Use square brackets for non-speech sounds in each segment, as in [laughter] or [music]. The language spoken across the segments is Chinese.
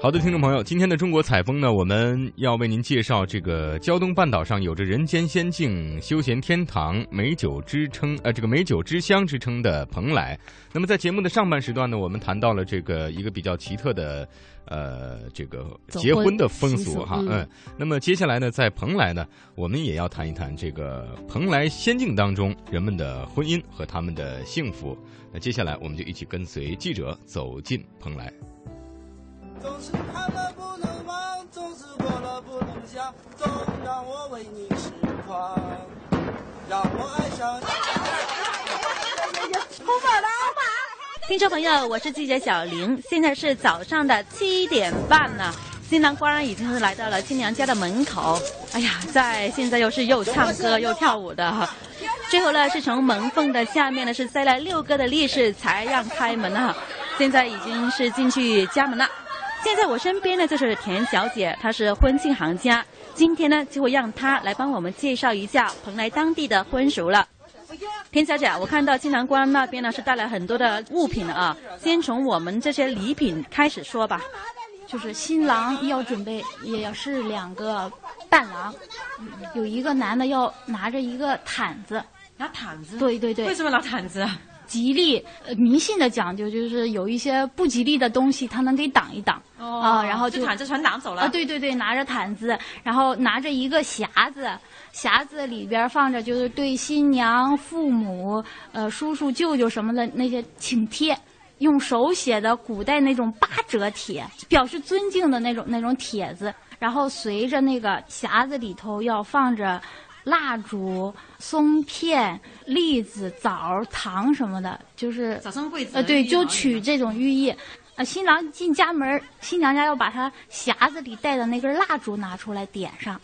好的，听众朋友，今天的中国采风呢，我们要为您介绍这个胶东半岛上有着人间仙境、休闲天堂、美酒之称，呃，这个美酒之乡之称的蓬莱。那么在节目的上半时段呢，我们谈到了这个一个比较奇特的，呃，这个结婚婚的风俗俗哈，嗯嗯。那么接下来呢，在蓬莱呢，我们也要谈一谈这个蓬莱仙境当中人们的婚姻和他们的幸福。那接下来我们就一起跟随记者走进蓬莱。总是看了不能忘，总是过了不能想，总让我为你痴狂，让我爱上。听众朋友，我是记者小玲，现在是早上的七点半呢。新郎官已经是来到了新娘家的门口。哎呀，在现在又是又唱歌又跳舞的哈。最后呢，是从门缝的下面呢是塞了六个的烈士才让开门哈。现在已经是进去家门了。现在我身边呢就是田小姐，她是婚庆行家。今天呢就会让她来帮我们介绍一下蓬莱当地的婚俗了。田小姐，我看到新郎官那边呢是带来很多的物品啊，先从我们这些礼品开始说吧。就是新郎要准备，也要是两个伴郎，有一个男的要拿着一个毯子，拿毯子？对对对为，什么拿毯子啊？吉利呃迷信的讲究就是有一些不吉利的东西，他能给挡一挡啊，然后就毯子全挡走了。啊，对对对，拿着毯子，然后拿着一个匣子，匣子里边放着就是对新娘、父母、呃叔叔、舅舅什么的那些请帖，用手写的古代那种八折帖，表示尊敬的那种那种帖子。然后随着那个匣子里头要放着蜡烛、松片、栗子、枣、糖什么的，就是早生贵子。呃，对，就取这种寓意。呃，新郎进家门儿，新娘家要把他匣子里带的那根蜡烛拿出来点上。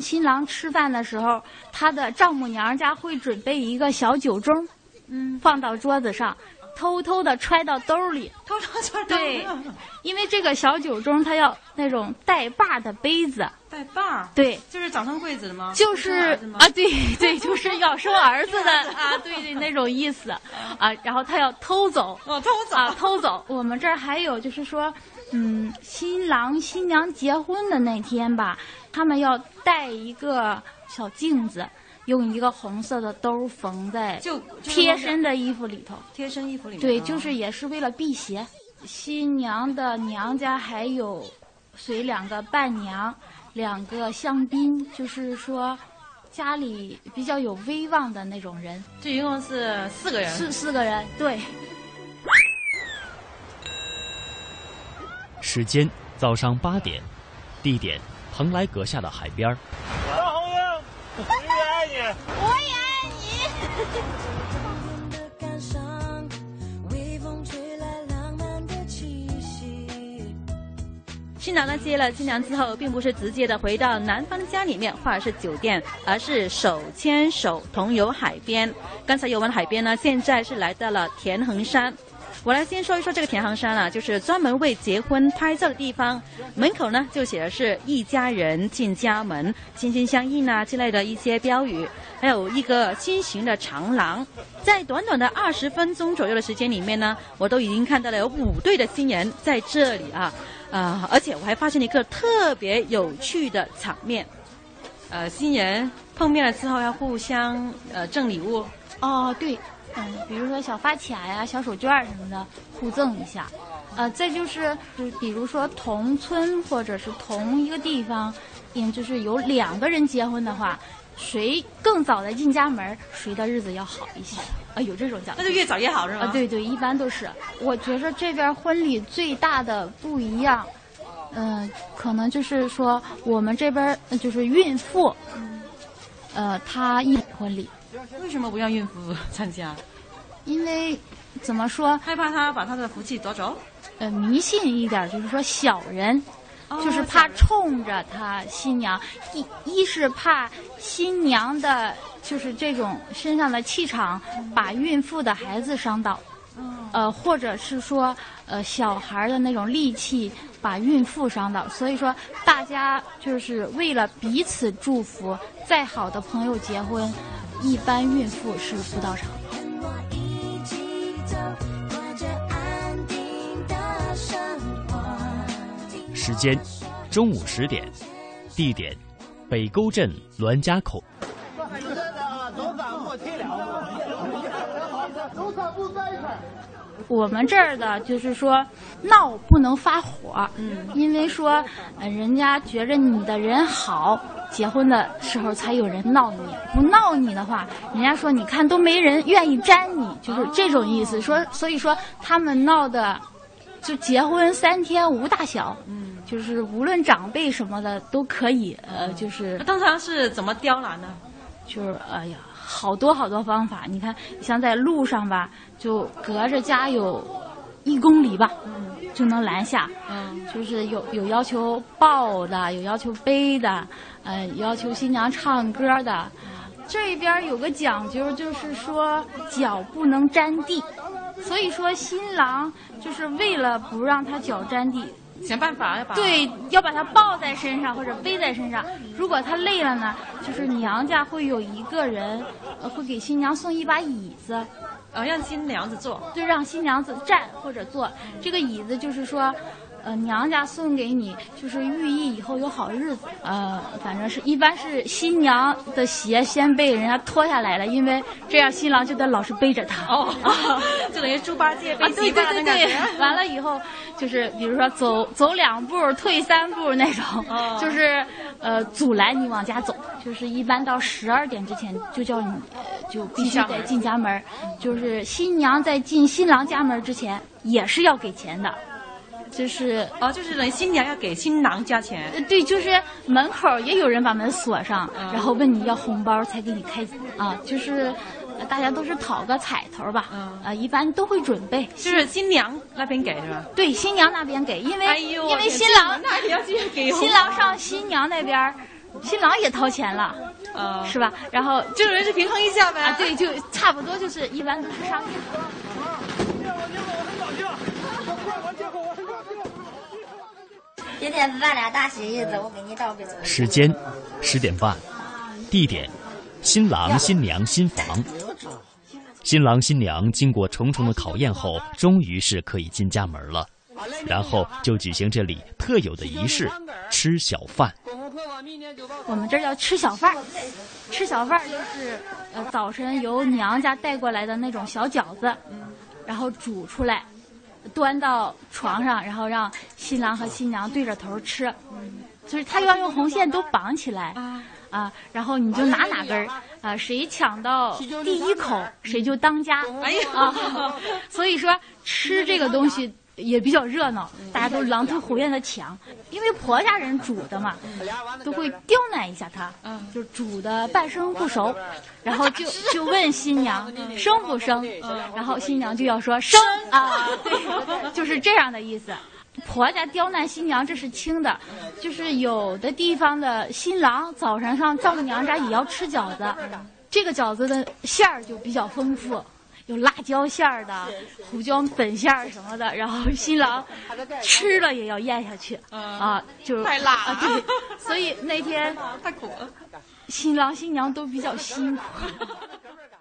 新郎吃饭的时候，他的丈母娘家会准备一个小酒盅，嗯，放到桌子上，偷偷的揣到兜里。偷偷穿对，因为这个小酒盅它要那种带把儿的杯子，带把儿。对，就是早生贵子的吗？就是啊，对对，就是要生儿子的 [laughs] 啊，对对，那种意思 [laughs] 啊。然后他要偷走，哦，偷走。啊，偷走。我们这儿还有就是说，嗯，新郎新娘结婚的那天吧，他们要带一个小镜子，用一个红色的兜缝在就贴身的衣服里头。贴身衣服里面。对，啊就是也是为了辟邪。新娘的娘家还有随两个伴娘，两个香槟，就是说家里比较有威望的那种人，这一共是四个人。四四个人，对。时间早上八点，地点蓬莱阁下的海边儿。大红英，我也爱你。[laughs] 新郎呢接了新娘之后，并不是直接的回到男方家里面或者是酒店，而是手牵手同游海边。刚才游完海边呢，现在是来到了田横山。我来先说一说这个田横山啊，就是专门为结婚拍照的地方。门口呢就写的是一家人进家门，心心相印啊之类的一些标语，还有一个心形的长廊。在短短的二十分钟左右的时间里面呢，我都已经看到了有五对的新人在这里啊。啊、而且我还发现了一个特别有趣的场面，呃，新人碰面了之后要互相呃赠礼物，哦，对，嗯，比如说小发卡呀、小手绢儿什么的，互赠一下。呃，再就是，就比如说同村或者是同一个地方，嗯，就是有两个人结婚的话，谁更早的进家门儿，谁的日子要好一些。啊，有这种讲究。那就越早越好是吗？啊，对对，一般都是。我觉着这边婚礼最大的不一样，嗯、可能就是说我们这边呃就是孕妇，呃，她一婚礼，为什么不让孕妇参加？因为怎么说，害怕她把她的福气夺走？呃，迷信一点，就是说小人。哦就是怕冲着他新娘，一一是怕新娘的，就是这种身上的气场把孕妇的孩子伤到，呃，或者是说呃小孩的那种戾气把孕妇伤到。所以说，大家就是为了彼此祝福，再好的朋友结婚，一般孕妇是不到场。时间：中午十点，地点：北沟镇栾家口。我们这儿的就是说，闹不能发火，嗯，因为说，呃，人家觉着你的人好，结婚的时候才有人闹你，不闹你的话，人家说你看都没人愿意沾你，就是这种意思。说，所以说他们闹的，就结婚三天无大小，嗯，就是无论长辈什么的都可以，呃，就是通常是怎么刁难呢？就是哎呀。好多好多方法，你看，像在路上吧，就隔着家有一公里吧，就能拦下。嗯，就是有有要求抱的，有要求背的，呃，要求新娘唱歌的。这边有个讲究，就是说脚不能沾地，所以说新郎就是为了不让他脚沾地。想办法要把对，要把他抱在身上或者背在身上。如果他累了呢，就是娘家会有一个人，呃，会给新娘送一把椅子，呃，让新娘子坐，就让新娘子站或者坐。这个椅子就是说。呃，娘家送给你，就是寓意以后有好日子。呃，反正是一般是新娘的鞋先被人家脱下来了，因为这样新郎就得老是背着她。哦，[laughs] 就等于猪八戒背鸡巴的感觉。完了以后，就是比如说走走两步退三步那种，就是呃阻拦你往家走。就是一般到十二点之前就叫你就必须得进家门，就是新娘在进新郎家门之前也是要给钱的。就是哦，就是等新娘要给新郎加钱。对，就是门口也有人把门锁上，然后问你要红包才给你开啊。就是大家都是讨个彩头吧。嗯。啊，一般都会准备。就是新娘那边给是吧？对，新娘那边给，因为因为新郎那也要去给。新郎上新娘那边，新郎也掏钱了，呃，是吧？然后就人是平衡一下呗。啊，对，就差不多就是一般都是商业。今天是咱俩大喜日子，我给你倒杯。时间十点半，地点新郎新娘新房。新郎新娘经过重重的考验后，终于是可以进家门了。然后就举行这里特有的仪式——吃小饭。我们这儿叫吃小饭儿，吃小饭儿就是呃早晨由娘家带过来的那种小饺子，然后煮出来。端到床上，然后让新郎和新娘对着头吃，就是他要用红线都绑起来啊，然后你就拿哪根儿啊，谁抢到第一口谁就当家。哎呀，所以说吃这个东西。也比较热闹，大家都狼吞虎咽的抢，因为婆家人煮的嘛，都会刁难一下他，就煮的半生不熟，然后就就问新娘生不生，然后新娘就要说生。啊，对，[laughs] 就是这样的意思。婆家刁难新娘这是轻的，就是有的地方的新郎早上上丈母娘家也要吃饺子，这个饺子的馅儿就比较丰富。有辣椒馅儿的，胡椒粉馅儿什么的，然后新郎吃了也要咽下去啊，就太辣啊！对，所以那天 [laughs] 太苦了，新郎新娘都比较辛苦。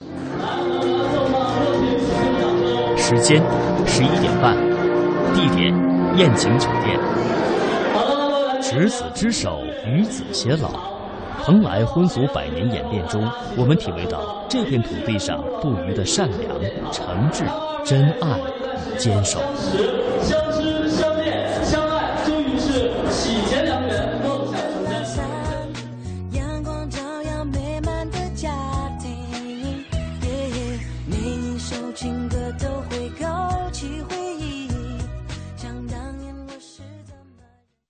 [laughs] 时间十一点半，地点宴请酒店。执子之手，与子偕老。蓬莱婚俗百年演变中，我们体味到这片土地上不渝的善良、诚挚、真爱与坚守。